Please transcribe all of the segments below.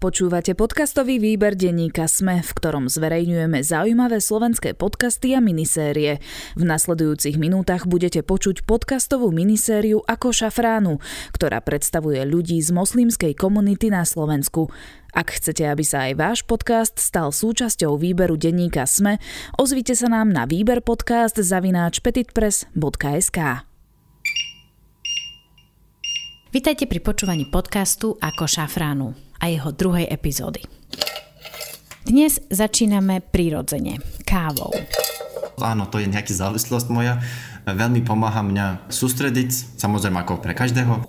Počúvate podcastový výber denníka Sme, v ktorom zverejňujeme zaujímavé slovenské podcasty a minisérie. V nasledujúcich minútach budete počuť podcastovú minisériu Ako šafránu, ktorá predstavuje ľudí z moslimskej komunity na Slovensku. Ak chcete, aby sa aj váš podcast stal súčasťou výberu denníka Sme, ozvite sa nám na výber podcast zavináč petitpress.sk. Vítajte pri počúvaní podcastu Ako šafránu a jeho druhej epizódy. Dnes začíname prirodzene, kávou. Áno, to je nejaká závislosť moja. Veľmi pomáha mňa sústrediť, samozrejme ako pre každého.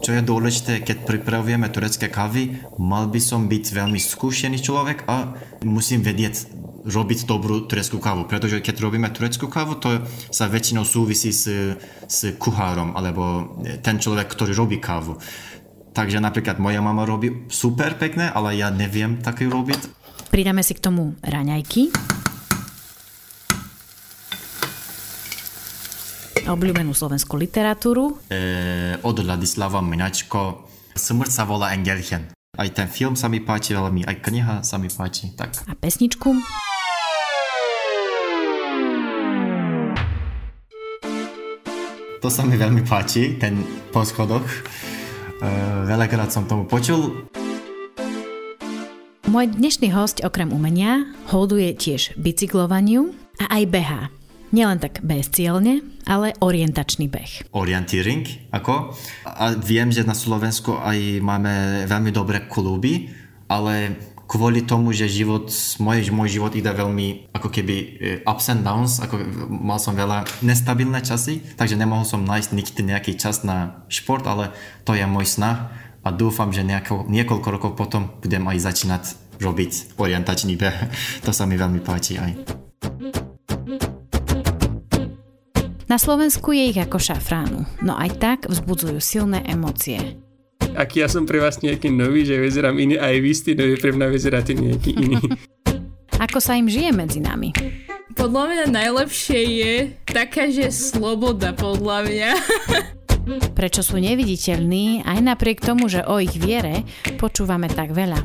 Čo je dôležité, keď pripravujeme turecké kávy, mal by som byť veľmi skúšený človek a musím vedieť robiť dobrú tureckú kávu, pretože keď robíme tureckú kávu, to sa väčšinou súvisí s, s kuchárom, alebo ten človek, ktorý robí kávu. Takže napríklad moja mama robí super pekné, ale ja neviem také robiť. Pridáme si k tomu raňajky. Obľúbenú slovenskú literatúru. E, od Ladislava Minačko. Smrť sa volá Engelchen. Aj ten film sa mi páči veľmi, aj kniha sa mi páči. Tak. A pesničku? To sa mi veľmi páči, ten po schodoch. Eh, veľakrát som tomu počul. Môj dnešný host okrem umenia holduje tiež bicyklovaniu a aj behá. Nielen tak bezcielne, ale orientačný beh. Orientíring, ako? A viem, že na Slovensku aj máme veľmi dobré kluby, ale kvôli tomu, že život, môj, môj život ide veľmi ako keby e, ups and downs, ako mal som veľa nestabilné časy, takže nemohol som nájsť nikdy nejaký čas na šport, ale to je môj snah a dúfam, že nejako, niekoľko rokov potom budem aj začínať robiť orientačný beh. To sa mi veľmi páči aj. Na Slovensku je ich ako šafránu, no aj tak vzbudzujú silné emócie aký ja som pre vás nejaký nový, že vyzerám iný, aj vy ste nový, pre mňa vyzeráte nejaký iný. Ako sa im žije medzi nami? Podľa mňa najlepšie je taká, že sloboda, podľa mňa. Prečo sú neviditeľní, aj napriek tomu, že o ich viere počúvame tak veľa.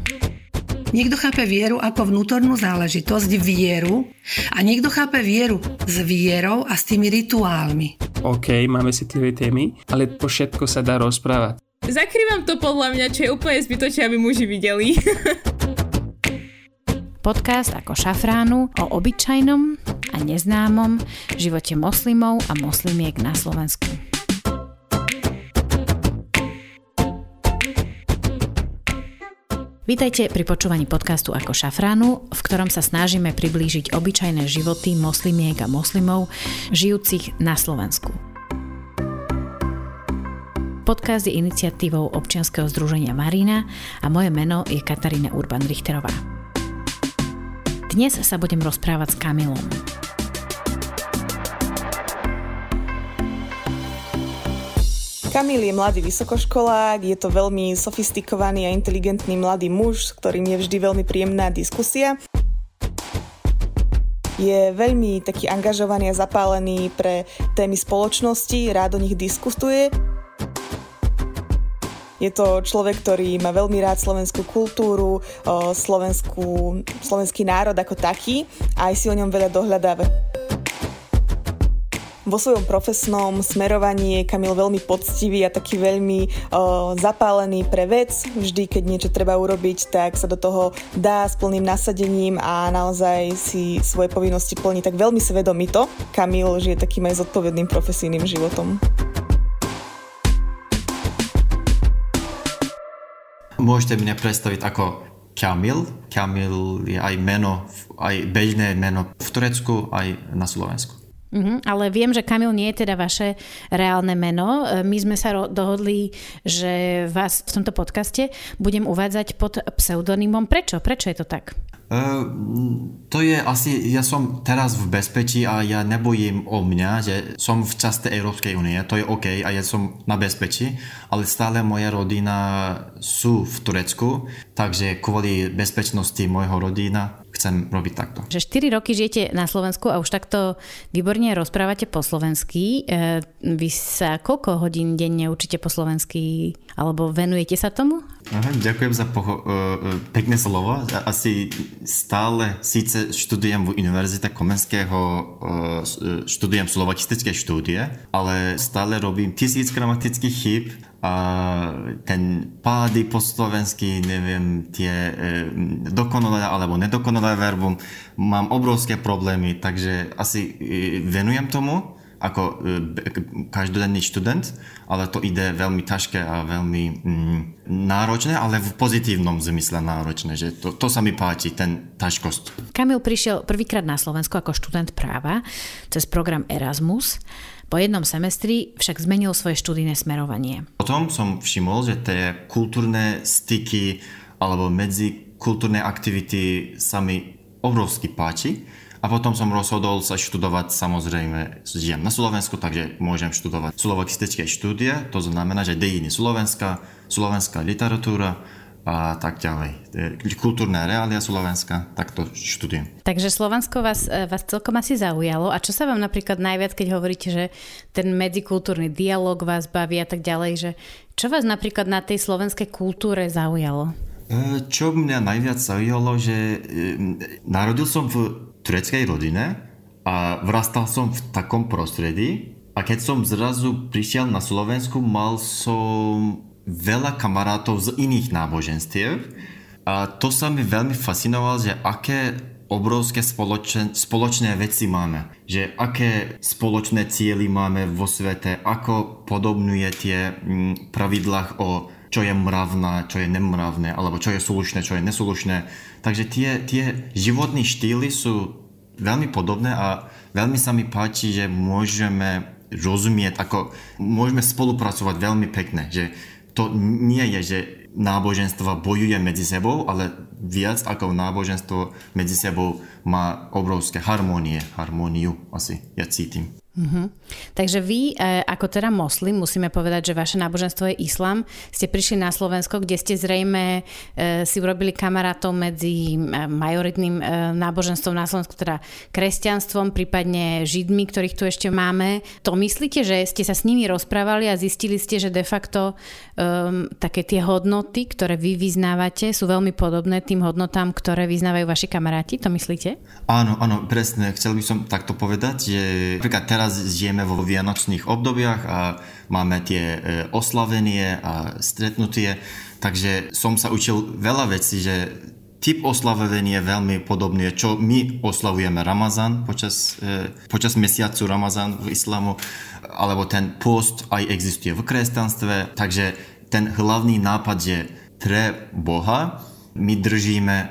Niekto chápe vieru ako vnútornú záležitosť, vieru, a niekto chápe vieru s vierou a s tými rituálmi. OK, máme citlivé témy, ale po všetko sa dá rozprávať. Zakrývam to podľa mňa, čo je úplne zbytočné, aby muži videli. Podcast ako šafránu o obyčajnom a neznámom živote moslimov a moslimiek na Slovensku. Vítajte pri počúvaní podcastu ako šafránu, v ktorom sa snažíme priblížiť obyčajné životy moslimiek a moslimov žijúcich na Slovensku. Podcast je iniciatívou občianskeho združenia Marina a moje meno je Katarína Urban-Richterová. Dnes sa budem rozprávať s Kamilom. Kamil je mladý vysokoškolák, je to veľmi sofistikovaný a inteligentný mladý muž, s ktorým je vždy veľmi príjemná diskusia. Je veľmi taký angažovaný a zapálený pre témy spoločnosti, rád o nich diskutuje. Je to človek, ktorý má veľmi rád slovenskú kultúru, slovenskú, slovenský národ ako taký a aj si o ňom veľa dohľadáva. Vo svojom profesnom smerovaní je Kamil veľmi poctivý a taký veľmi o, zapálený pre vec. Vždy, keď niečo treba urobiť, tak sa do toho dá s plným nasadením a naozaj si svoje povinnosti plní tak veľmi svedomito. Kamil žije takým aj zodpovedným profesijným životom. Môžete mňa predstaviť ako Kamil. Kamil je aj meno, aj bežné meno v Turecku, aj na Slovensku. Mm-hmm, ale viem, že Kamil nie je teda vaše reálne meno. E, my sme sa ro- dohodli, že vás v tomto podcaste budem uvádzať pod pseudonymom. Prečo? Prečo je to tak? Uh, to je asi, ja som teraz v bezpečí a ja nebojím o mňa, že som v časti Európskej únie, to je OK a ja som na bezpečí, ale stále moja rodina sú v Turecku, takže kvôli bezpečnosti môjho rodina chcem robiť takto. Že 4 roky žijete na Slovensku a už takto výborne rozprávate po slovensky. E, vy sa koľko hodín denne učíte po slovensky alebo venujete sa tomu? Aha, ďakujem za poho- uh, pekné slovo. Asi stále síce študujem v Univerzite Komenského, študujem slovakistické štúdie, ale stále robím tisíc gramatických chyb ten pády po slovensky, neviem, tie e, dokonalé alebo nedokonalé verbum, mám obrovské problémy, takže asi e, venujem tomu ako e, každodenný študent, ale to ide veľmi ťažké a veľmi mm, náročné, ale v pozitívnom zmysle náročné, že to, to sa mi páči, ten ťažkosť. Kamil prišiel prvýkrát na Slovensko ako študent práva cez program Erasmus. Po jednom semestri však zmenil svoje študijné smerovanie. Potom som všimol, že tie kultúrne styky alebo medzikultúrne aktivity sa mi obrovsky páči. A potom som rozhodol sa študovať, samozrejme, žijem na Slovensku, takže môžem študovať slovakistické štúdie, to znamená, že dejiny Slovenska, slovenská literatúra, a tak ďalej. Kultúrne reália Slovenska, tak to študujem. Takže Slovensko vás, e, vás celkom asi zaujalo. A čo sa vám napríklad najviac, keď hovoríte, že ten medzikultúrny dialog vás baví a tak ďalej, že čo vás napríklad na tej slovenskej kultúre zaujalo? E, čo mňa najviac zaujalo, že e, narodil som v tureckej rodine a vrastal som v takom prostredí a keď som zrazu prišiel na Slovensku, mal som veľa kamarátov z iných náboženstiev a to sa mi veľmi fascinovalo, že aké obrovské spoločen, spoločné veci máme. Že aké spoločné cieľy máme vo svete, ako podobnuje tie mm, pravidlách o čo je mravné, čo je nemravné, alebo čo je slušné, čo je neslušné. Takže tie, tie životné štýly sú veľmi podobné a veľmi sa mi páči, že môžeme rozumieť, ako môžeme spolupracovať veľmi pekne, že to nie je, že náboženstva bojuje medzi sebou, ale viac ako náboženstvo medzi sebou má obrovské harmonie, harmóniu asi, ja cítim. Uh-huh. Takže vy, e, ako teda moslim, musíme povedať, že vaše náboženstvo je islam, ste prišli na Slovensko, kde ste zrejme e, si urobili kamarátov medzi e, majoritným e, náboženstvom na Slovensku, teda kresťanstvom, prípadne židmi, ktorých tu ešte máme. To myslíte, že ste sa s nimi rozprávali a zistili ste, že de facto e, také tie hodnoty, ktoré vy vyznávate, sú veľmi podobné tým hodnotám, ktoré vyznávajú vaši kamaráti? To myslíte? Áno, áno, presne. Chcel by som takto povedať, že napríklad teraz teraz žijeme vo vianočných obdobiach a máme tie e, oslavenie a stretnutie, takže som sa učil veľa vecí, že typ oslavenia je veľmi podobný, čo my oslavujeme Ramazan počas, e, počas mesiacu Ramazan v islamu, alebo ten post aj existuje v kresťanstve, takže ten hlavný nápad je pre Boha my držíme e,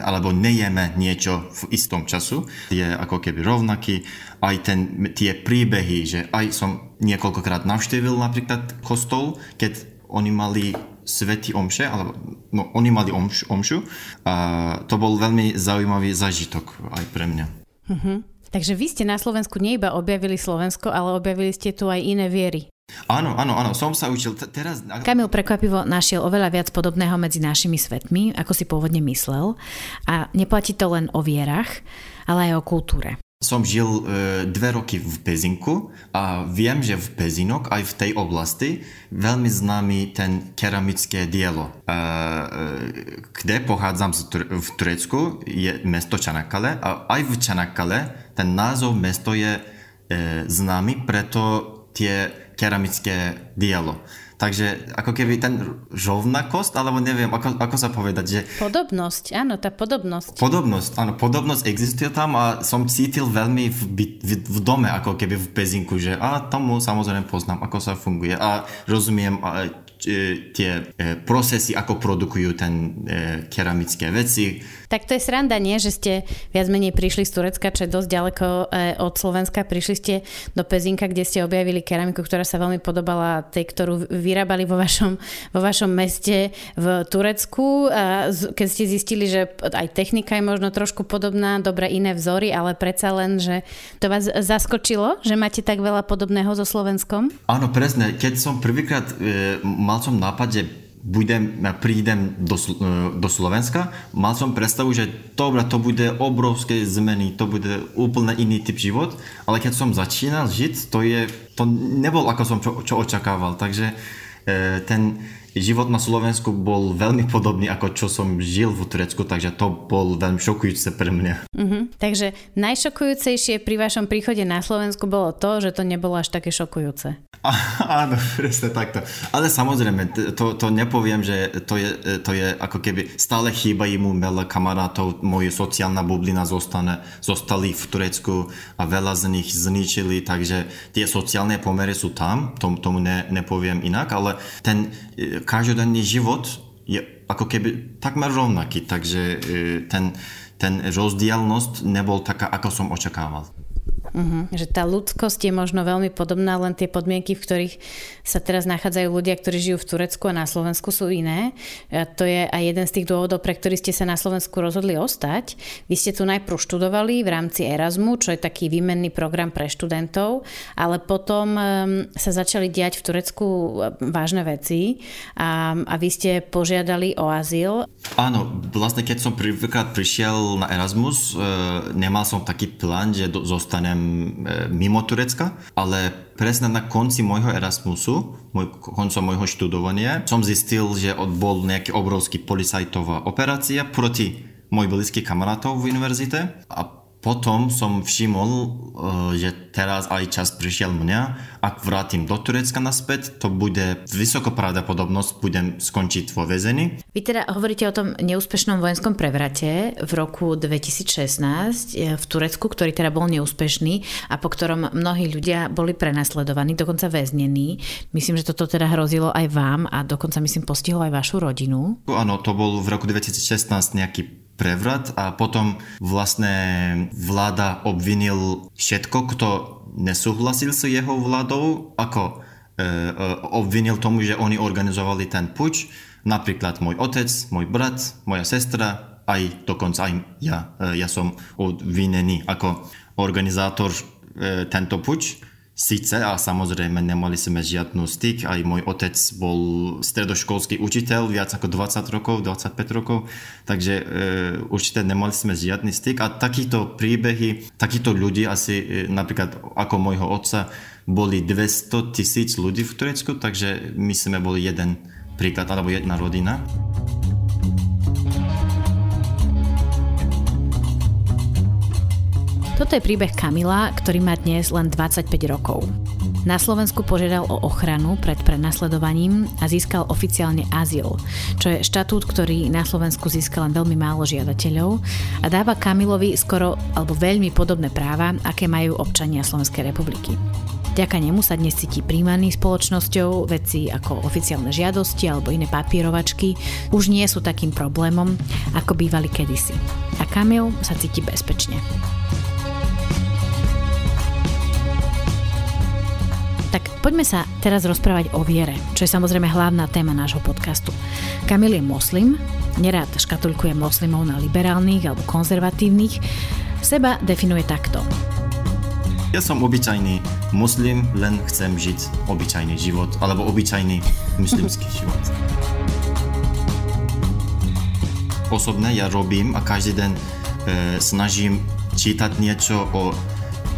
alebo nejeme niečo v istom času, je ako keby rovnaký. Aj ten, tie príbehy, že aj som niekoľkokrát navštívil napríklad kostol, keď oni mali svety omše, alebo no, oni mali omš, omšu a to bol veľmi zaujímavý zažitok aj pre mňa. Uh-huh. Takže vy ste na Slovensku nie iba objavili Slovensko, ale objavili ste tu aj iné viery. Áno, áno, áno, som sa učil t- teraz... Kamil prekvapivo našiel oveľa viac podobného medzi našimi svetmi, ako si pôvodne myslel. A neplatí to len o vierach, ale aj o kultúre. Som žil e, dve roky v Pezinku a viem, že v Pezinok, aj v tej oblasti, veľmi známy ten keramické dielo. E, e, kde pochádzam z, v Turecku, je mesto Čanakkale a aj v Čanakkale ten názov mesto je e, známy, preto tie keramické dielo. Takže ako keby ten rovnakosť, alebo neviem, ako, ako sa povedať, že... Podobnosť, áno, tá podobnosť. Podobnosť, áno, podobnosť existuje tam a som cítil veľmi v, v, v dome, ako keby v Pezinku, že a tomu samozrejme poznám, ako sa funguje a rozumiem a, tie e, procesy, ako produkujú ten e, keramické veci, tak to je sranda, nie? Že ste viac menej prišli z Turecka, čo je dosť ďaleko e, od Slovenska. Prišli ste do Pezinka, kde ste objavili keramiku, ktorá sa veľmi podobala tej, ktorú vyrábali vo vašom, vo vašom meste v Turecku. A keď ste zistili, že aj technika je možno trošku podobná, dobre iné vzory, ale predsa len, že to vás zaskočilo, že máte tak veľa podobného so Slovenskom? Áno, presne. Keď som prvýkrát e, mal som nápad, že budem, prídem do, e, do Slovenska, mal som predstavu, že dobre, to bude obrovské zmeny, to bude úplne iný typ život, ale keď som začínal žiť, to, je, to nebol ako som čo, čo očakával, takže e, ten život na Slovensku bol veľmi podobný ako čo som žil v Turecku, takže to bol veľmi šokujúce pre mňa. Uh-huh. Takže najšokujúcejšie pri vašom príchode na Slovensku bolo to, že to nebolo až také šokujúce. Áno, presne takto. Ale samozrejme, to, to nepoviem, že to je, to je ako keby stále chýbajú mu veľa kamarátov, moje sociálna bublina zostane, zostali v Turecku a veľa z nich zničili, takže tie sociálne pomery sú tam, tom, tomu ne, nepoviem inak, ale ten e, každodenný život je ako keby takmer rovnaký, takže e, ten, ten rozdielnosť nebol taká, ako som očakával. Uh-huh. Že tá ľudskosť je možno veľmi podobná, len tie podmienky, v ktorých sa teraz nachádzajú ľudia, ktorí žijú v Turecku a na Slovensku sú iné. A to je aj jeden z tých dôvodov, pre ktorý ste sa na Slovensku rozhodli ostať. Vy ste tu najprv študovali v rámci Erasmu, čo je taký výmenný program pre študentov, ale potom um, sa začali diať v Turecku um, vážne veci a, a vy ste požiadali o azyl. Áno, vlastne keď som prvýkrát prišiel na Erasmus, e, nemal som taký plán, že zostanem mimo Turecka, ale presne na konci môjho Erasmusu, môj, koncom môjho študovania, som zistil, že bol nejaký obrovský policajtová operácia proti môj blízky kamarátov v univerzite a potom som všimol, eh, že teraz aj čas prišiel mňa. Ak vrátim do Turecka naspäť, to bude vysoko pravdepodobnosť, budem skončiť vo väzení. Vy teda hovoríte o tom neúspešnom vojenskom prevrate v roku 2016 eh, v Turecku, ktorý teda bol neúspešný a po ktorom mnohí ľudia boli prenasledovaní, dokonca väznení. Myslím, že toto teda hrozilo aj vám a dokonca myslím postihlo aj vašu rodinu. Áno, to bol v roku 2016 nejaký prevrat a potom vlastne vláda obvinil všetko, kto nesúhlasil s jeho vládou, ako e, e, obvinil tomu, že oni organizovali ten puč, napríklad môj otec, môj brat, moja sestra, aj dokonca aj ja. E, ja som obvinený ako organizátor e, tento puč. Sice a samozrejme nemali sme žiadnu styk, aj môj otec bol stredoškolský učiteľ viac ako 20 rokov, 25 rokov, takže e, určite nemali sme žiadny styk a takýto príbehy, takýto ľudí asi e, napríklad ako môjho otca boli 200 tisíc ľudí v Turecku, takže my sme boli jeden príklad alebo jedna rodina. Toto je príbeh Kamila, ktorý má dnes len 25 rokov. Na Slovensku požiadal o ochranu pred prenasledovaním a získal oficiálne azyl, čo je štatút, ktorý na Slovensku získal len veľmi málo žiadateľov a dáva Kamilovi skoro alebo veľmi podobné práva, aké majú občania Slovenskej republiky. Vďaka nemu sa dnes cíti príjmaný spoločnosťou, veci ako oficiálne žiadosti alebo iné papírovačky už nie sú takým problémom, ako bývali kedysi. A Kamil sa cíti bezpečne. Poďme sa teraz rozprávať o viere, čo je samozrejme hlavná téma nášho podcastu. Kamil je moslim, nerád škatulkuje moslimov na liberálnych alebo konzervatívnych, seba definuje takto. Ja som obyčajný muslim, len chcem žiť obyčajný život, alebo obyčajný muslimský život. Osobne ja robím a každý deň e, snažím čítať niečo o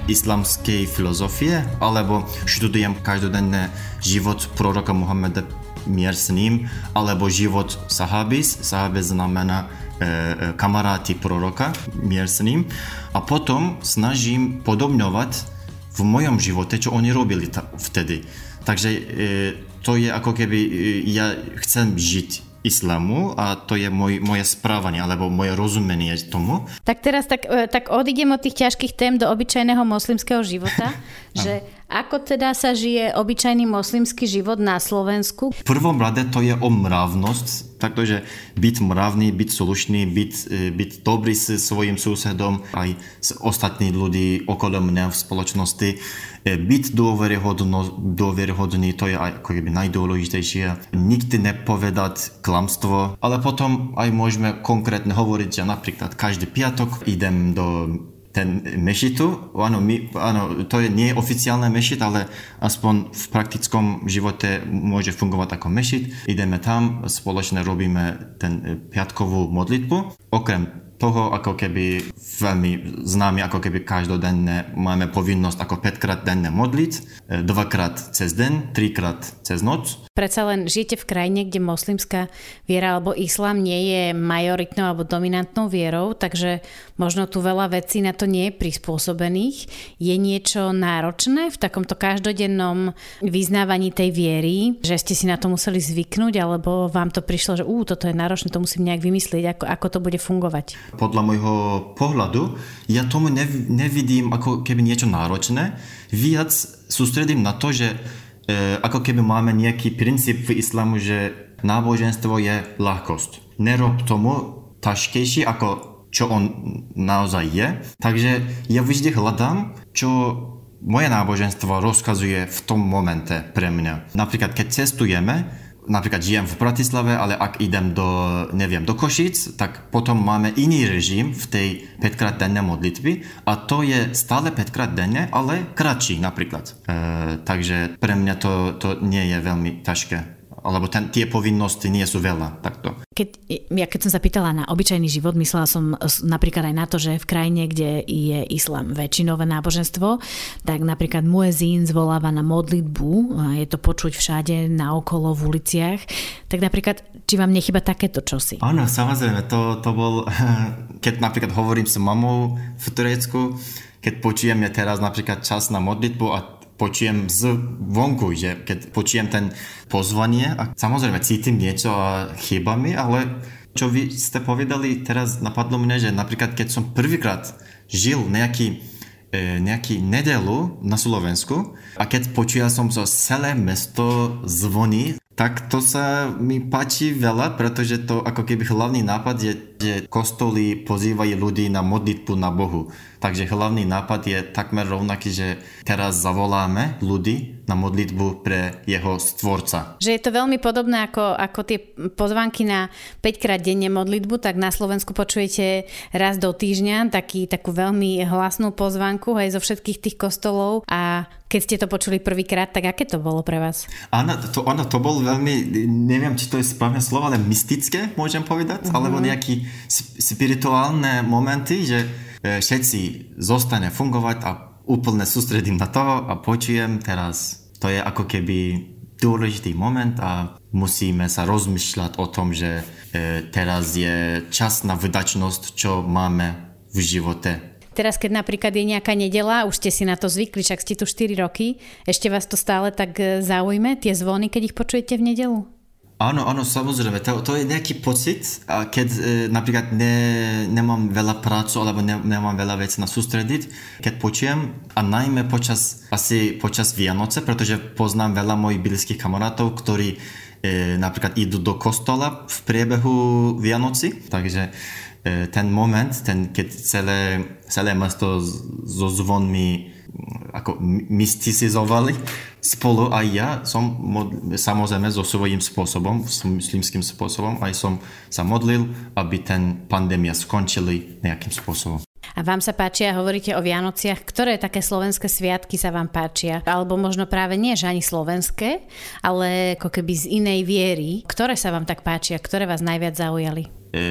islamskej filozofie, alebo študujem každodenné život proroka Muhammeda mier s ním, alebo život sahabis, sahabis znamená e, e, kamaráti proroka, mier s ním. A potom snažím podobňovať v mojom živote, čo oni robili ta, vtedy. Takže e, to je ako keby e, ja chcem žiť islamu a to je môj, moje správanie alebo moje rozumenie tomu. Tak teraz tak, e, tak odídem od tých ťažkých tém do obyčajného moslimského života, že ako teda sa žije obyčajný moslimský život na Slovensku? V prvom rade to je o mravnosť, takže byť mravný, byť slušný, byť, e, byť dobrý s svojim susedom, aj s ostatní ľudí okolo mňa v spoločnosti. E, byť dôveryhodný, to je aj ako najdôležitejšie. Nikdy nepovedať klamstvo, ale potom aj môžeme konkrétne hovoriť, že napríklad každý piatok idem do ten mešitu, áno, my, áno, to je nie je oficiálne mešit, ale aspoň v praktickom živote môže fungovať ako mešit. Ideme tam, spoločne robíme ten piatkovú modlitbu. okrem toho ako keby veľmi známy, ako keby každodenne máme povinnosť ako 5 krát denne modliť, e, dvakrát cez deň, trikrát cez noc. Predsa len žijete v krajine, kde moslimská viera alebo islám nie je majoritnou alebo dominantnou vierou, takže možno tu veľa vecí na to nie je prispôsobených. Je niečo náročné v takomto každodennom vyznávaní tej viery, že ste si na to museli zvyknúť, alebo vám to prišlo, že ú, toto je náročné, to musím nejak vymyslieť, ako, ako to bude fungovať? Podľa môjho pohľadu, ja tomu nev, nevidím ako keby niečo náročné. Viac sústredím na to, že e, ako keby máme nejaký princíp v islamu, že náboženstvo je ľahkosť. Nerob tomu ťažkejšie, ako čo on naozaj je. Takže ja vždy hľadám, čo moje náboženstvo rozkazuje v tom momente pre mňa. Napríklad, keď cestujeme, napríklad žijem v Bratislave, ale ak idem do, neviem, do Košic, tak potom máme iný režim v tej 5 krát denne modlitby a to je stále 5 krát denne, ale kratší napríklad. E, takže pre mňa to, to nie je veľmi ťažké alebo ten, tie povinnosti nie sú veľa takto. Keď, ja keď som sa pýtala na obyčajný život, myslela som napríklad aj na to, že v krajine, kde je islám väčšinové náboženstvo, tak napríklad muezín zvoláva na modlitbu, je to počuť všade naokolo v uliciach, tak napríklad, či vám nechyba takéto čosi? Áno, samozrejme, to, to bol, keď napríklad hovorím s mamou v Turecku, keď počujeme teraz napríklad čas na modlitbu a počujem z vonku, že keď počujem ten pozvanie a samozrejme cítim niečo a chýba mi, ale čo vy ste povedali, teraz napadlo mne, že napríklad keď som prvýkrát žil nejaký e, nejaký nedelu na Slovensku a keď počul som, že celé mesto zvoní, tak to sa mi páči veľa, pretože to ako keby hlavný nápad je, že kostoly pozývajú ľudí na modlitbu na Bohu. Takže hlavný nápad je takmer rovnaký, že teraz zavoláme ľudí na modlitbu pre jeho stvorca. Že je to veľmi podobné ako, ako tie pozvanky na 5 krát denne modlitbu, tak na Slovensku počujete raz do týždňa taký, takú veľmi hlasnú pozvanku aj zo všetkých tých kostolov a keď ste to počuli prvýkrát, tak aké to bolo pre vás? Áno, to, áno, to bol veľmi, neviem, či to je správne slovo, ale mystické, môžem povedať, uh-huh. alebo nejaké spirituálne momenty, že e, všetci zostane fungovať a úplne sústredím na to a počujem teraz, to je ako keby dôležitý moment a musíme sa rozmýšľať o tom, že e, teraz je čas na vydačnosť, čo máme v živote Teraz, keď napríklad je nejaká nedela, už ste si na to zvykli, však ste tu 4 roky, ešte vás to stále tak e, zaujme, tie zvony, keď ich počujete v nedelu? Áno, áno, samozrejme, to, to je nejaký pocit, keď e, napríklad ne, nemám veľa prácu alebo ne, nemám veľa vecí na sústrediť, keď počujem a najmä počas, asi počas Vianoce, pretože poznám veľa mojich blízkych kamarátov, ktorí e, napríklad idú do kostola v priebehu Vianoci, takže ten moment, ten, keď celé, celé mesto so zvonmi ako mysticizovali spolu aj ja som mod, samozrejme so svojím spôsobom, muslimským spôsobom, aj som sa modlil, aby ten pandémia skončili nejakým spôsobom. A vám sa páčia, hovoríte o Vianociach, ktoré také slovenské sviatky sa vám páčia? Alebo možno práve nie, že ani slovenské, ale ako keby z inej viery. Ktoré sa vám tak páčia? Ktoré vás najviac zaujali? E,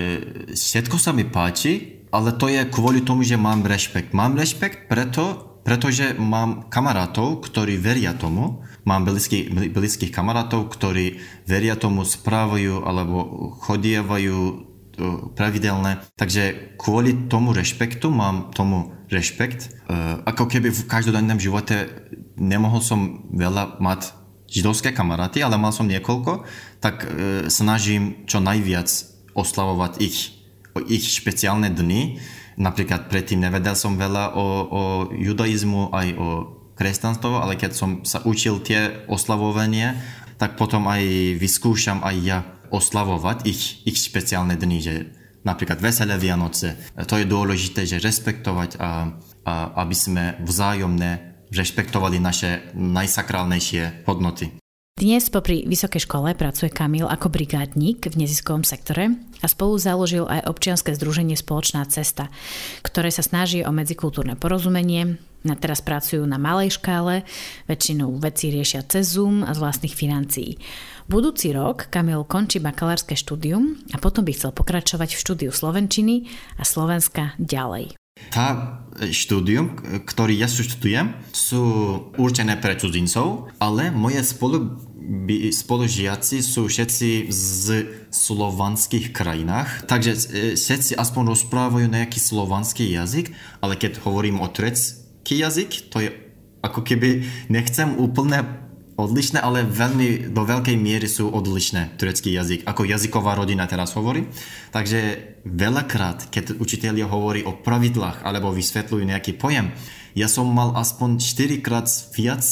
všetko sa mi páči, ale to je kvôli tomu, že mám rešpekt. Mám rešpekt preto, pretože mám kamarátov, ktorí veria tomu. Mám blízky, blízkych kamarátov, ktorí veria tomu, správajú alebo chodievajú e, pravidelne. Takže kvôli tomu rešpektu mám tomu rešpekt. E, ako keby v každodennom živote nemohol som veľa mať židovské kamaráty, ale mal som niekoľko, tak snažím čo najviac oslavovať ich, ich špeciálne dny. Napríklad predtým nevedel som veľa o, o judaizmu aj o kresťanstvu, ale keď som sa učil tie oslavovanie, tak potom aj vyskúšam aj ja oslavovať ich, ich špeciálne dny, že napríklad veselé Vianoce. To je dôležité, že respektovať a, a aby sme vzájomne rešpektovali naše najsakrálnejšie hodnoty. Dnes popri vysokej škole pracuje Kamil ako brigádnik v neziskovom sektore a spolu založil aj občianske združenie Spoločná cesta, ktoré sa snaží o medzikultúrne porozumenie. Na teraz pracujú na malej škále, väčšinou veci riešia cez Zoom a z vlastných financií. Budúci rok Kamil končí bakalárske štúdium a potom by chcel pokračovať v štúdiu Slovenčiny a Slovenska ďalej. Tá štúdium, ktorý ja študujem, sú určené pre cudzincov, ale moje spolu, spolužiaci sú všetci z slovanských krajinách, takže všetci aspoň rozprávajú nejaký slovanský jazyk, ale keď hovorím o turecký jazyk, to je ako keby nechcem úplne odlišné, ale veľmi do veľkej miery sú odlišné turecký jazyk, ako jazyková rodina teraz hovorí. Takže veľakrát, keď učiteľia hovorí o pravidlách alebo vysvetľujú nejaký pojem, ja som mal aspoň 4 krát viac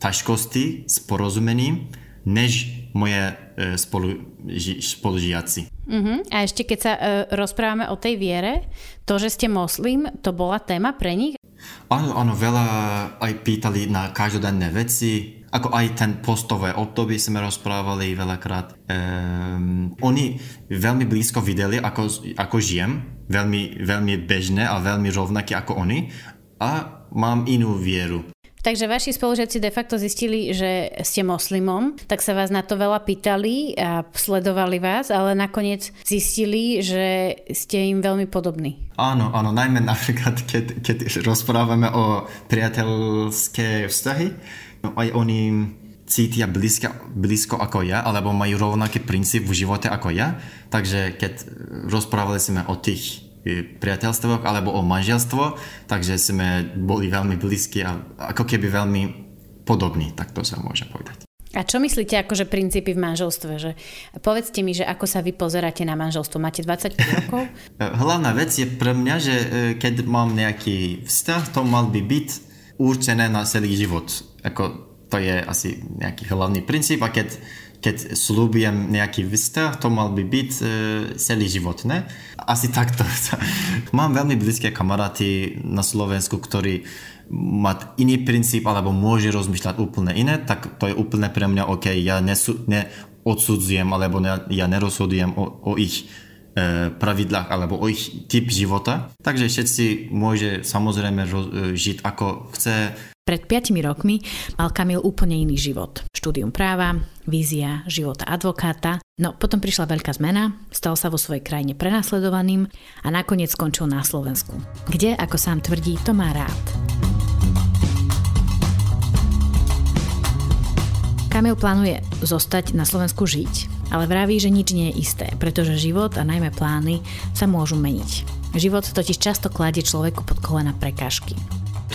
ťažkosti s porozumením, než moje e, spolu, ži, spolužiaci. Uh-huh. A ešte keď sa uh, rozprávame o tej viere, to, že ste moslim, to bola téma pre nich? Áno, áno, veľa aj pýtali na každodenné veci, ako aj ten postové obdobie sme rozprávali veľakrát. Um, oni veľmi blízko videli, ako, ako žijem, veľmi, veľmi bežné a veľmi rovnaké ako oni a mám inú vieru. Takže vaši spolužiaci de facto zistili, že ste moslimom, tak sa vás na to veľa pýtali a sledovali vás, ale nakoniec zistili, že ste im veľmi podobní. Áno, áno, najmä napríklad, keď, keď rozprávame o priateľské vztahy, No, aj oni cítia blízko, blízko ako ja, alebo majú rovnaký princíp v živote ako ja. Takže keď rozprávali sme o tých e, priateľstvách alebo o manželstvo, takže sme boli veľmi blízki a ako keby veľmi podobní, tak to sa môže povedať. A čo myslíte akože princípy v manželstve? Že povedzte mi, že ako sa vy pozeráte na manželstvo? Máte 25 rokov? Hlavná vec je pre mňa, že e, keď mám nejaký vzťah, to mal by byť určené na celý život. Ako to je asi nejaký hlavný princíp a keď, keď slúbujem nejaký vzťah, to mal by byť e, celý život, ne? Asi takto. Mám veľmi blízke kamaráty na Slovensku, ktorí mať iný princíp alebo môže rozmýšľať úplne iné, tak to je úplne pre mňa OK. Ja nesu, neodsudzujem alebo ne, ja nerozhodujem o, o ich pravidlách alebo o ich typ života. Takže všetci môže samozrejme e, žiť ako chce, pred 5 rokmi mal Kamil úplne iný život. Štúdium práva, vízia života advokáta, no potom prišla veľká zmena, stal sa vo svojej krajine prenasledovaným a nakoniec skončil na Slovensku, kde, ako sám tvrdí, to má rád. Kamil plánuje zostať na Slovensku žiť, ale vraví, že nič nie je isté, pretože život a najmä plány sa môžu meniť. Život totiž často kladie človeku pod kolena prekážky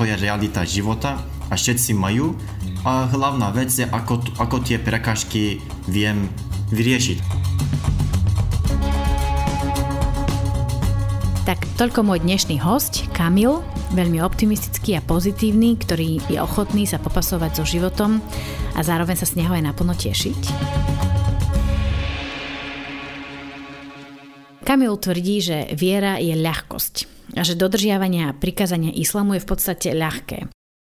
to je realita života a všetci majú. A hlavná vec je, ako, ako tie prekažky viem vyriešiť. Tak toľko môj dnešný host, Kamil, veľmi optimistický a pozitívny, ktorý je ochotný sa popasovať so životom a zároveň sa z neho aj naplno tešiť. Kamil tvrdí, že viera je ľahkosť a že dodržiavanie a prikázania islamu je v podstate ľahké.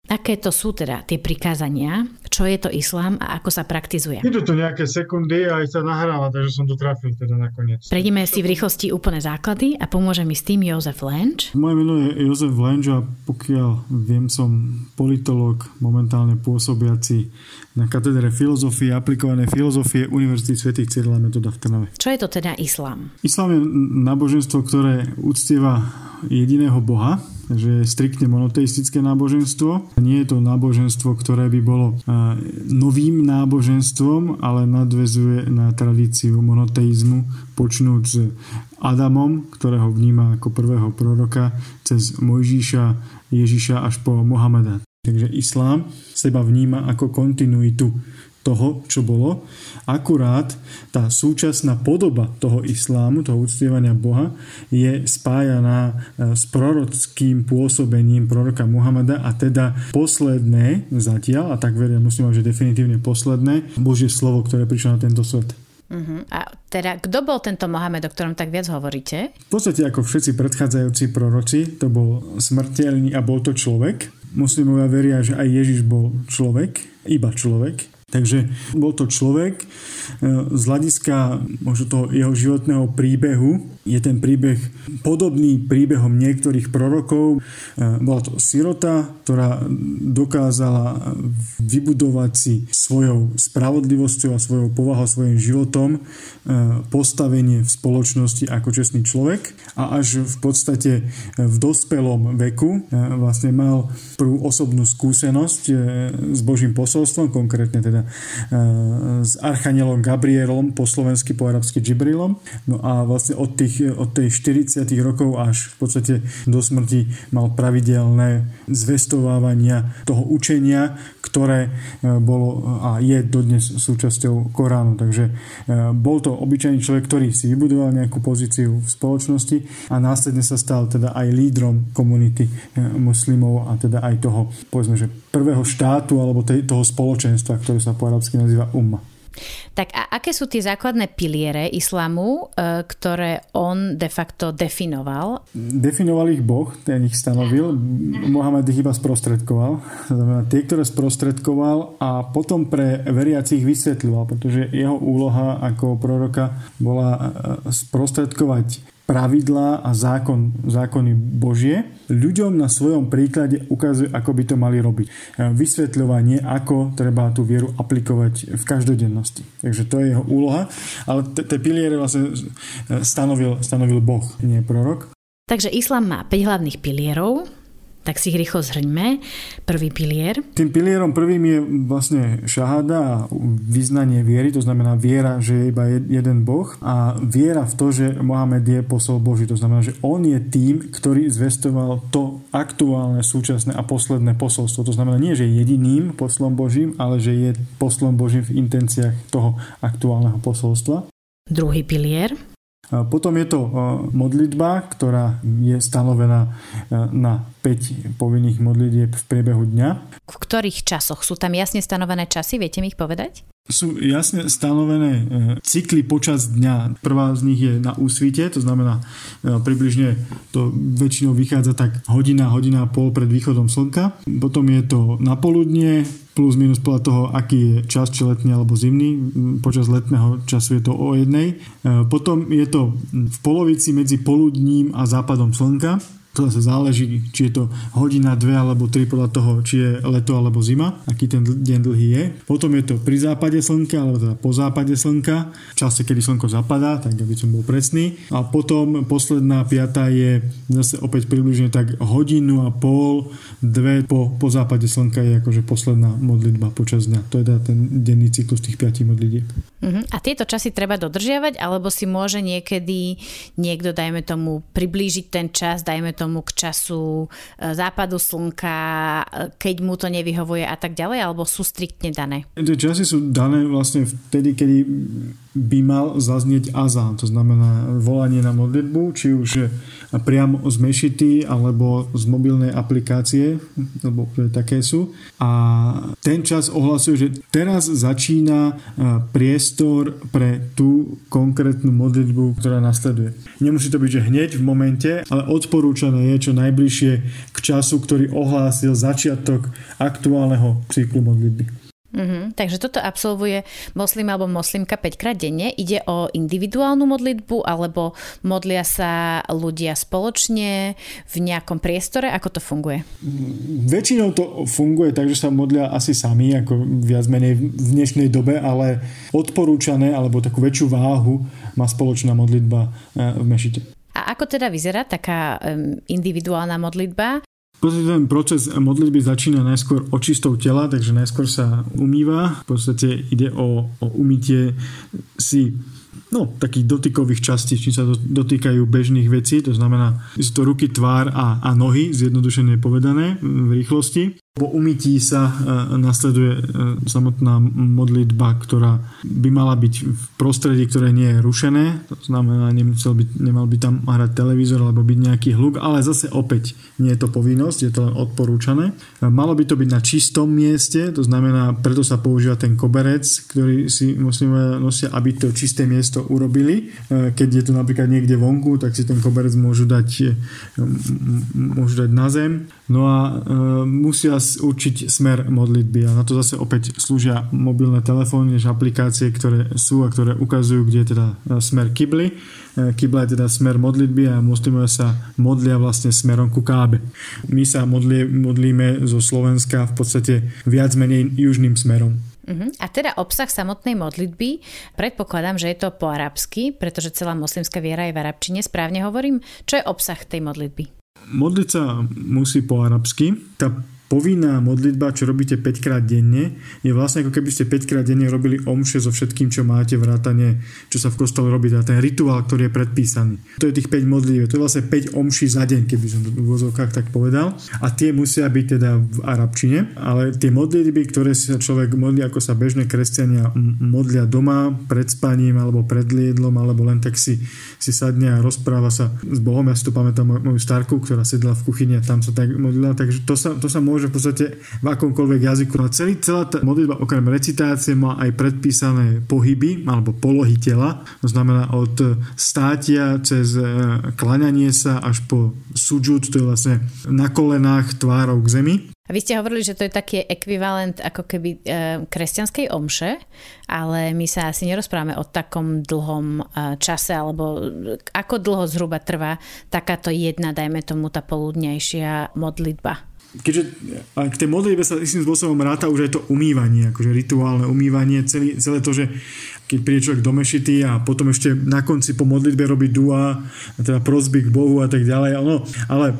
Aké to sú teda tie prikázania? Čo je to islám a ako sa praktizuje? Idú to nejaké sekundy a aj sa nahráva, takže som to trafil teda nakoniec. Prejdeme si v rýchlosti úplné základy a pomôže mi s tým Jozef Lenč. Moje meno je Jozef Lenč a pokiaľ viem som politolog momentálne pôsobiaci na katedre filozofie, aplikované filozofie Univerzity svätých Cyrila Metoda v Trnave. Čo je to teda islám? Islám je náboženstvo, ktoré uctieva jediného Boha, že je striktne monoteistické náboženstvo. Nie je to náboženstvo, ktoré by bolo novým náboženstvom, ale nadvezuje na tradíciu monoteizmu, počnúť s Adamom, ktorého vníma ako prvého proroka, cez Mojžíša, Ježiša až po Mohameda. Takže islám seba vníma ako kontinuitu toho, čo bolo. Akurát tá súčasná podoba toho islámu, toho uctievania Boha, je spájaná e, s prorockým pôsobením proroka Muhameda a teda posledné zatiaľ, a tak verím, musím že definitívne posledné, Božie slovo, ktoré prišlo na tento svet. Uh-huh. A teda, kto bol tento Mohamed, o ktorom tak viac hovoríte? V podstate ako všetci predchádzajúci proroci, to bol smrteľný a bol to človek. Muslimovia veria, že aj Ježiš bol človek, iba človek Takže bol to človek e, z hľadiska možno toho jeho životného príbehu. Je ten príbeh podobný príbehom niektorých prorokov. E, bola to sirota, ktorá dokázala vybudovať si svojou spravodlivosťou a svojou povahou, svojim životom e, postavenie v spoločnosti ako čestný človek a až v podstate v dospelom veku vlastne mal prvú osobnú skúsenosť s Božím posolstvom, konkrétne teda teda s Archanielom Gabrielom, po slovensky, po arabsky Džibrilom. No a vlastne od, tých, od tej 40 rokov až v podstate do smrti mal pravidelné zvestovávania toho učenia, ktoré e, bolo a je dodnes súčasťou Koránu. Takže e, bol to obyčajný človek, ktorý si vybudoval nejakú pozíciu v spoločnosti a následne sa stal teda aj lídrom komunity e, muslimov a teda aj toho, povedzme, že prvého štátu alebo toho spoločenstva, ktoré sa po arabsky nazýva umma. Tak a aké sú tie základné piliere islamu, e, ktoré on de facto definoval? Definoval ich Boh, ten ich stanovil. Mohamed ich iba sprostredkoval. Tie, ktoré sprostredkoval a potom pre veriacich vysvetľoval, pretože jeho úloha ako proroka bola e, sprostredkovať pravidlá a zákon, zákony Božie ľuďom na svojom príklade ukazuje, ako by to mali robiť. E, vysvetľovanie, ako treba tú vieru aplikovať v každodennosti. Takže to je jeho úloha, ale tie piliere vlastne e, stanovil, stanovil Boh, nie prorok. Takže islám má 5 hlavných pilierov, tak si ich rýchlo zhrňme. Prvý pilier. Tým pilierom prvým je vlastne šahada a vyznanie viery, to znamená viera, že je iba jeden Boh a viera v to, že Mohamed je posol Boží. To znamená, že on je tým, ktorý zvestoval to aktuálne, súčasné a posledné posolstvo. To znamená nie, že je jediným poslom Božím, ale že je poslom Božím v intenciách toho aktuálneho posolstva. Druhý pilier. Potom je to modlitba, ktorá je stanovená na 5 povinných modlitieb v priebehu dňa. V ktorých časoch? Sú tam jasne stanovené časy? Viete mi ich povedať? Sú jasne stanovené e, cykly počas dňa. Prvá z nich je na úsvite, to znamená e, približne to väčšinou vychádza tak hodina, hodina a pol pred východom slnka. Potom je to na poludnie, plus minus podľa toho, aký je čas, či letný alebo zimný. Počas letného času je to o jednej. E, potom je to v polovici medzi poludním a západom slnka to zase záleží, či je to hodina, dve alebo tri podľa toho, či je leto alebo zima, aký ten deň dlhý je. Potom je to pri západe slnka, alebo teda po západe slnka, v čase, kedy slnko zapadá, tak aby som bol presný. A potom posledná piata je zase opäť približne tak hodinu a pol, dve po, po západe slnka je akože posledná modlitba počas dňa. To je teda ten denný cyklus tých piatich modlitieb. Uh-huh. A tieto časy treba dodržiavať, alebo si môže niekedy niekto, dajme tomu, priblížiť ten čas, dajme tomu k času e, západu slnka, e, keď mu to nevyhovuje a tak ďalej, alebo sú striktne dané? Tie časy sú dané vlastne vtedy, kedy by mal zaznieť azán, to znamená volanie na modlitbu, či už priamo z mešity alebo z mobilnej aplikácie, lebo také sú. A ten čas ohlasuje, že teraz začína priestor pre tú konkrétnu modlitbu, ktorá nasleduje. Nemusí to byť, že hneď v momente, ale odporúčané je čo najbližšie k času, ktorý ohlásil začiatok aktuálneho cyklu modlitby. Mm-hmm. Takže toto absolvuje moslim alebo moslimka 5 krát denne. Ide o individuálnu modlitbu alebo modlia sa ľudia spoločne v nejakom priestore? Ako to funguje? Väčšinou to funguje tak, že sa modlia asi sami, ako viac menej v dnešnej dobe, ale odporúčané alebo takú väčšiu váhu má spoločná modlitba eh, v mešite. A ako teda vyzerá taká individuálna modlitba? Ten proces modlitby začína najskôr očistou tela, takže najskôr sa umýva. V podstate ide o, o umytie si no, takých dotykových častí, či sa dotýkajú bežných vecí, to znamená, sú to ruky, tvár a, a nohy, zjednodušene povedané v rýchlosti. Po umytí sa e, nasleduje e, samotná modlitba, ktorá by mala byť v prostredí, ktoré nie je rušené. To znamená, nemusel by, nemal by tam hrať televízor alebo byť nejaký hluk, ale zase opäť nie je to povinnosť, je to len odporúčané. E, malo by to byť na čistom mieste, to znamená, preto sa používa ten koberec, ktorý si musíme nosia, aby to čisté miesto urobili. Keď je to napríklad niekde vonku, tak si ten koberec môžu dať, môžu dať na zem. No a musia určiť smer modlitby a na to zase opäť slúžia mobilné telefóny, než aplikácie, ktoré sú a ktoré ukazujú, kde je teda e, smer kibly. E, kibla je teda smer modlitby a muslimovia sa modlia vlastne smerom ku Kábe. My sa modlie, modlíme zo Slovenska v podstate viac menej južným smerom. Uh-huh. A teda obsah samotnej modlitby, predpokladám, že je to po arabsky, pretože celá moslimská viera je v arabčine, správne hovorím. Čo je obsah tej modlitby? Modliť sa musí po arabsky. Tá povinná modlitba, čo robíte 5 krát denne, je vlastne ako keby ste 5 krát denne robili omše so všetkým, čo máte vrátane, čo sa v kostole robí, teda ten rituál, ktorý je predpísaný. To je tých 5 modlív, to je vlastne 5 omší za deň, keby som to v úvozovkách tak povedal. A tie musia byť teda v arabčine, ale tie modlitby, ktoré sa človek modlí, ako sa bežné kresťania modlia doma, pred spaním, alebo pred liedlom, alebo len tak si, si sadne a rozpráva sa s Bohom. Ja si to pamätám moju starku, ktorá sedela v kuchyni a tam sa tak modlila, takže to sa, to sa môže môže v podstate v akomkoľvek jazyku. A celý, celá tá modlitba okrem recitácie má aj predpísané pohyby alebo polohy tela. To znamená od státia cez e, klaňanie sa až po sudžut, to je vlastne na kolenách tvárov k zemi. A vy ste hovorili, že to je taký ekvivalent ako keby e, kresťanskej omše, ale my sa asi nerozprávame o takom dlhom e, čase, alebo ako dlho zhruba trvá takáto jedna, dajme tomu, tá poludnejšia modlitba keďže k tej modlitbe sa istým spôsobom ráta už aj to umývanie, akože rituálne umývanie, celý, celé to, že keď príde človek do mešity a potom ešte na konci po modlitbe robí dua, teda prosby k Bohu a tak ďalej, no, ale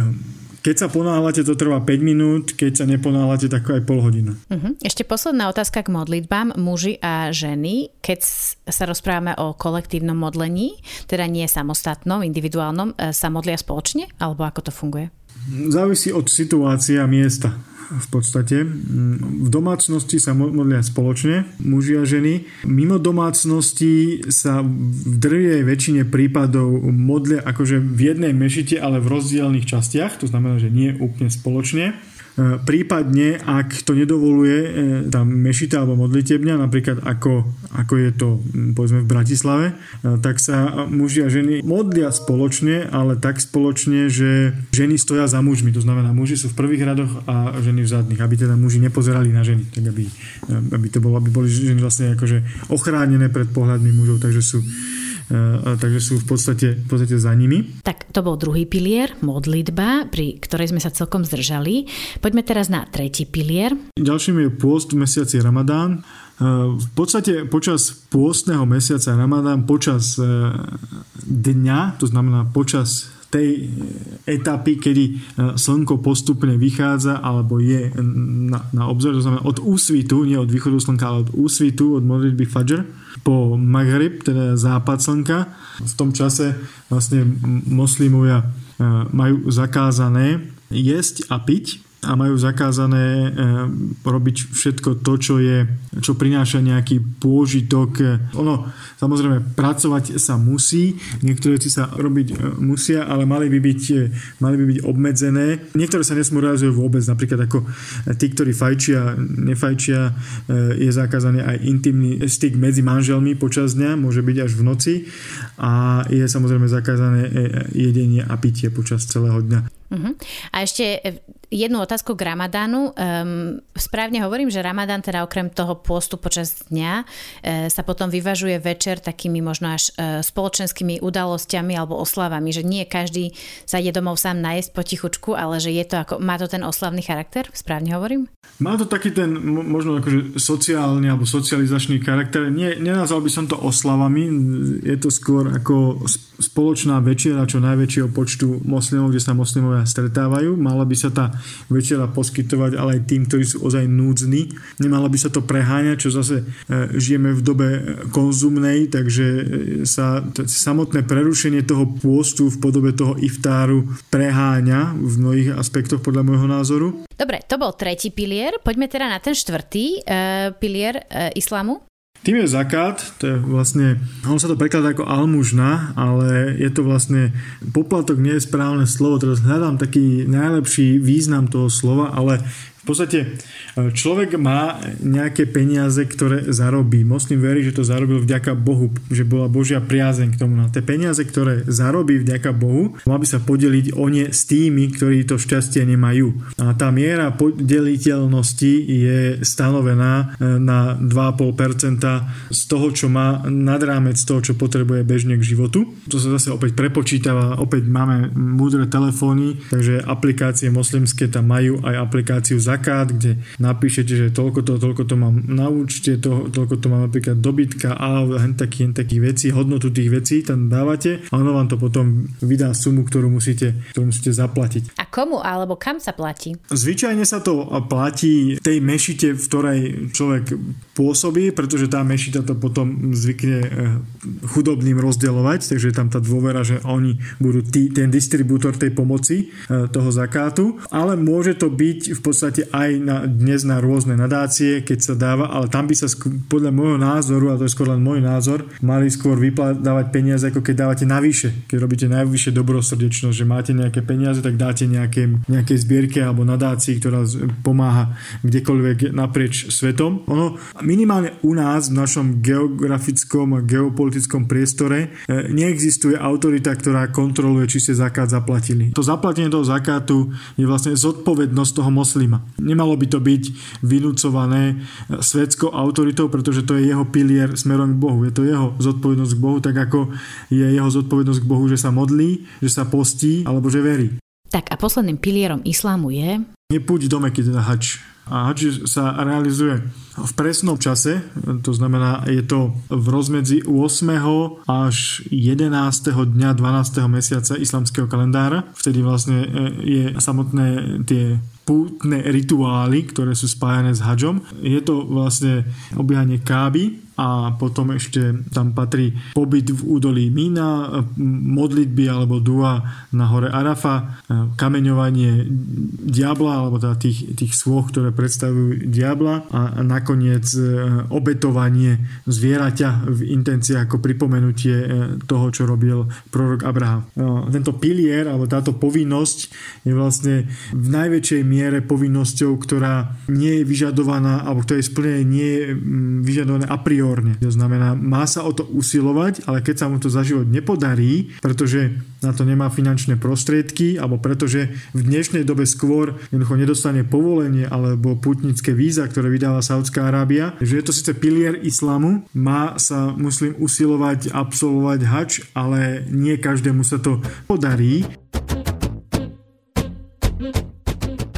um, keď sa ponáhľate, to trvá 5 minút, keď sa neponáhľate, tak aj pol hodina. Uh-huh. Ešte posledná otázka k modlitbám. Muži a ženy, keď sa rozprávame o kolektívnom modlení, teda nie samostatnom, individuálnom, e, sa modlia spoločne? Alebo ako to funguje? Závisí od situácie a miesta v podstate. V domácnosti sa modlia spoločne, muži a ženy. Mimo domácnosti sa v drvej väčšine prípadov modlia akože v jednej mešite, ale v rozdielných častiach, to znamená, že nie úplne spoločne. E, prípadne, ak to nedovoluje e, tá mešita alebo modlitebňa, napríklad ako, ako je to povedzme v Bratislave, e, tak sa muži a ženy modlia spoločne, ale tak spoločne, že ženy stoja za mužmi. To znamená, muži sú v prvých radoch a ženy v zadných, aby teda muži nepozerali na ženy, tak aby, aby to bolo, aby boli ženy vlastne akože ochránené pred pohľadmi mužov, takže sú takže sú v podstate, v podstate za nimi. Tak to bol druhý pilier, modlitba, pri ktorej sme sa celkom zdržali. Poďme teraz na tretí pilier. Ďalším je pôst v mesiaci Ramadán. V podstate počas pôstneho mesiaca Ramadán, počas dňa, to znamená počas tej etapy, kedy slnko postupne vychádza alebo je na, na obzor, to znamená od úsvitu, nie od východu slnka, ale od úsvitu, od modlitby Fajr, po Maghrib, teda západ slnka. V tom čase vlastne moslimovia e, majú zakázané jesť a piť a majú zakázané e, robiť všetko to, čo je, čo prináša nejaký pôžitok. Ono, samozrejme, pracovať sa musí, niektoré veci sa robiť e, musia, ale mali by byť, e, mali by byť obmedzené. Niektoré sa nesmú realizujú vôbec, napríklad ako tí, ktorí fajčia, nefajčia, je zakázaný aj intimný styk medzi manželmi počas dňa, môže byť až v noci a je samozrejme zakázané jedenie a pitie počas celého dňa. Uh-huh. A ešte e, jednu otázku k Ramadánu. Um, správne hovorím, že Ramadán teda okrem toho pôstu počas dňa e, sa potom vyvažuje večer takými možno až e, spoločenskými udalosťami alebo oslavami, že nie každý sa ide domov sám najesť potichučku, ale že je to ako, má to ten oslavný charakter? Správne hovorím? Má to taký ten možno akože sociálny alebo socializačný charakter. Nie, nenazval by som to oslavami, je to skôr ako spoločná večera čo najväčšieho počtu moslimov, kde sa moslimovia stretávajú. Mala by sa tá večera poskytovať ale aj tým, ktorí sú ozaj núdzni. Nemala by sa to preháňať, čo zase e, žijeme v dobe konzumnej, takže e, sa samotné prerušenie toho pôstu v podobe toho iftáru preháňa v mnohých aspektoch podľa môjho názoru. Dobre, to bol tretí pilier. Poďme teda na ten štvrtý uh, pilier uh, islamu. Tým je zakát, to je vlastne, on sa to prekladá ako almužna, ale je to vlastne, poplatok nie je správne slovo, teraz hľadám taký najlepší význam toho slova, ale podstate e, človek má nejaké peniaze, ktoré zarobí. Moslim verí, že to zarobil vďaka Bohu, že bola Božia priazeň k tomu. Na tie peniaze, ktoré zarobí vďaka Bohu, mal by sa podeliť o ne s tými, ktorí to šťastie nemajú. A tá miera podeliteľnosti je stanovená e, na 2,5% z toho, čo má nad rámec toho, čo potrebuje bežne k životu. To sa zase opäť prepočítava, opäť máme múdre telefóny, takže aplikácie moslimské tam majú aj aplikáciu za zakát, kde napíšete, že toľko to, toľko to mám na účte, to, toľko to mám napríklad dobytka a hen taký, hen takých vecí, hodnotu tých vecí tam dávate a ono vám to potom vydá sumu, ktorú musíte, ktorú musíte zaplatiť. A komu alebo kam sa platí? Zvyčajne sa to platí tej mešite, v ktorej človek pôsobí, pretože tá mešita to potom zvykne eh, chudobným rozdeľovať, takže je tam tá dôvera, že oni budú tí, ten distribútor tej pomoci eh, toho zakátu, ale môže to byť v podstate aj na, dnes na rôzne nadácie, keď sa dáva, ale tam by sa skôr, podľa môjho názoru, a to je skôr len môj názor, mali skôr vyplávať peniaze, ako keď dávate navyše. Keď robíte najvyššie dobrosrdečnosť, že máte nejaké peniaze, tak dáte nejaké, nejaké zbierke alebo nadácii, ktorá pomáha kdekoľvek naprieč svetom. Ono minimálne u nás v našom geografickom a geopolitickom priestore e, neexistuje autorita, ktorá kontroluje, či ste zakát zaplatili. To zaplatenie toho zakátu je vlastne zodpovednosť toho moslima. Nemalo by to byť vynúcované svetskou autoritou, pretože to je jeho pilier smerom k Bohu. Je to jeho zodpovednosť k Bohu, tak ako je jeho zodpovednosť k Bohu, že sa modlí, že sa postí alebo že verí. Tak a posledným pilierom islámu je? Nepúď do Meky, teda hač. A hač sa realizuje v presnom čase, to znamená, je to v rozmedzi 8. až 11. dňa 12. mesiaca islamského kalendára. Vtedy vlastne e, je samotné tie pútne rituály, ktoré sú spájané s hadžom. Je to vlastne obiehanie káby, a potom ešte tam patrí pobyt v údolí Mína, modlitby alebo dua na hore Arafa, kameňovanie diabla alebo teda tých, tých svoch, ktoré predstavujú diabla a nakoniec e, obetovanie zvieraťa v intencii ako pripomenutie e, toho, čo robil prorok Abraham. Tento pilier alebo táto povinnosť je vlastne v najväčšej miere povinnosťou, ktorá nie je vyžadovaná alebo ktoré splnenie nie je vyžadované a priori priorne. To znamená, má sa o to usilovať, ale keď sa mu to za život nepodarí, pretože na to nemá finančné prostriedky, alebo pretože v dnešnej dobe skôr jednoducho nedostane povolenie alebo putnické víza, ktoré vydáva Saudská Arábia, že je to síce pilier islamu, má sa muslim usilovať absolvovať hač, ale nie každému sa to podarí.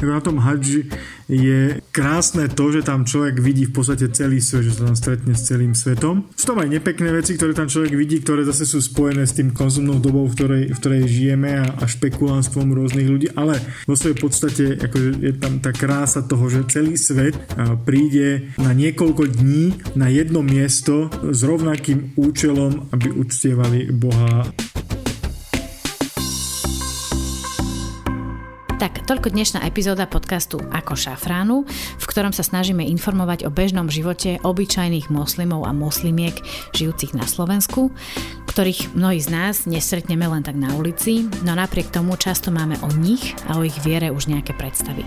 Na tom hadži je krásne to, že tam človek vidí v podstate celý svet, že sa tam stretne s celým svetom. Sú tam aj nepekné veci, ktoré tam človek vidí, ktoré zase sú spojené s tým konzumnou dobou, v ktorej, v ktorej žijeme a, a špekulánstvom rôznych ľudí, ale vo svojej podstate akože je tam tá krása toho, že celý svet príde na niekoľko dní na jedno miesto s rovnakým účelom, aby uctievali Boha. Tak, toľko dnešná epizóda podcastu Ako šafránu, v ktorom sa snažíme informovať o bežnom živote obyčajných moslimov a moslimiek žijúcich na Slovensku, ktorých mnohí z nás nesretneme len tak na ulici, no napriek tomu často máme o nich a o ich viere už nejaké predstavy.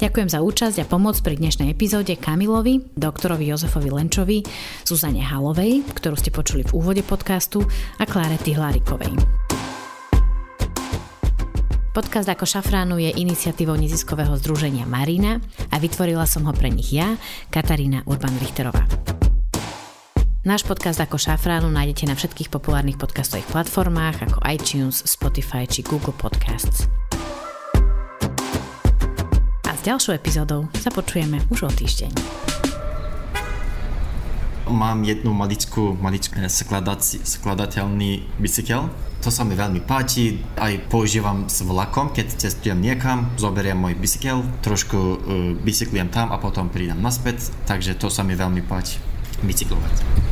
Ďakujem za účasť a pomoc pri dnešnej epizóde Kamilovi, doktorovi Jozefovi Lenčovi, Zuzane Halovej, ktorú ste počuli v úvode podcastu a Kláre Tihlárikovej. Podcast Ako šafránu je iniciatívou neziskového združenia Marina a vytvorila som ho pre nich ja, Katarína Urban-Richterová. Náš podcast Ako šafránu nájdete na všetkých populárnych podcastových platformách ako iTunes, Spotify či Google Podcasts. A s ďalšou epizódou sa počujeme už o týždeň. Mám jednu maličkú, maličkú skladateľný bicykel, to sa mi veľmi páči, aj používam s vlakom, keď cestujem niekam, zoberiem môj bicykel, trošku uh, bicyklujem tam a potom prídem naspäť, takže to sa mi veľmi páči, bicyklovať.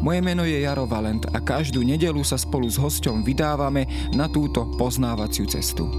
Moje meno je Jaro Valent a každú nedelu sa spolu s hosťom vydávame na túto poznávaciu cestu.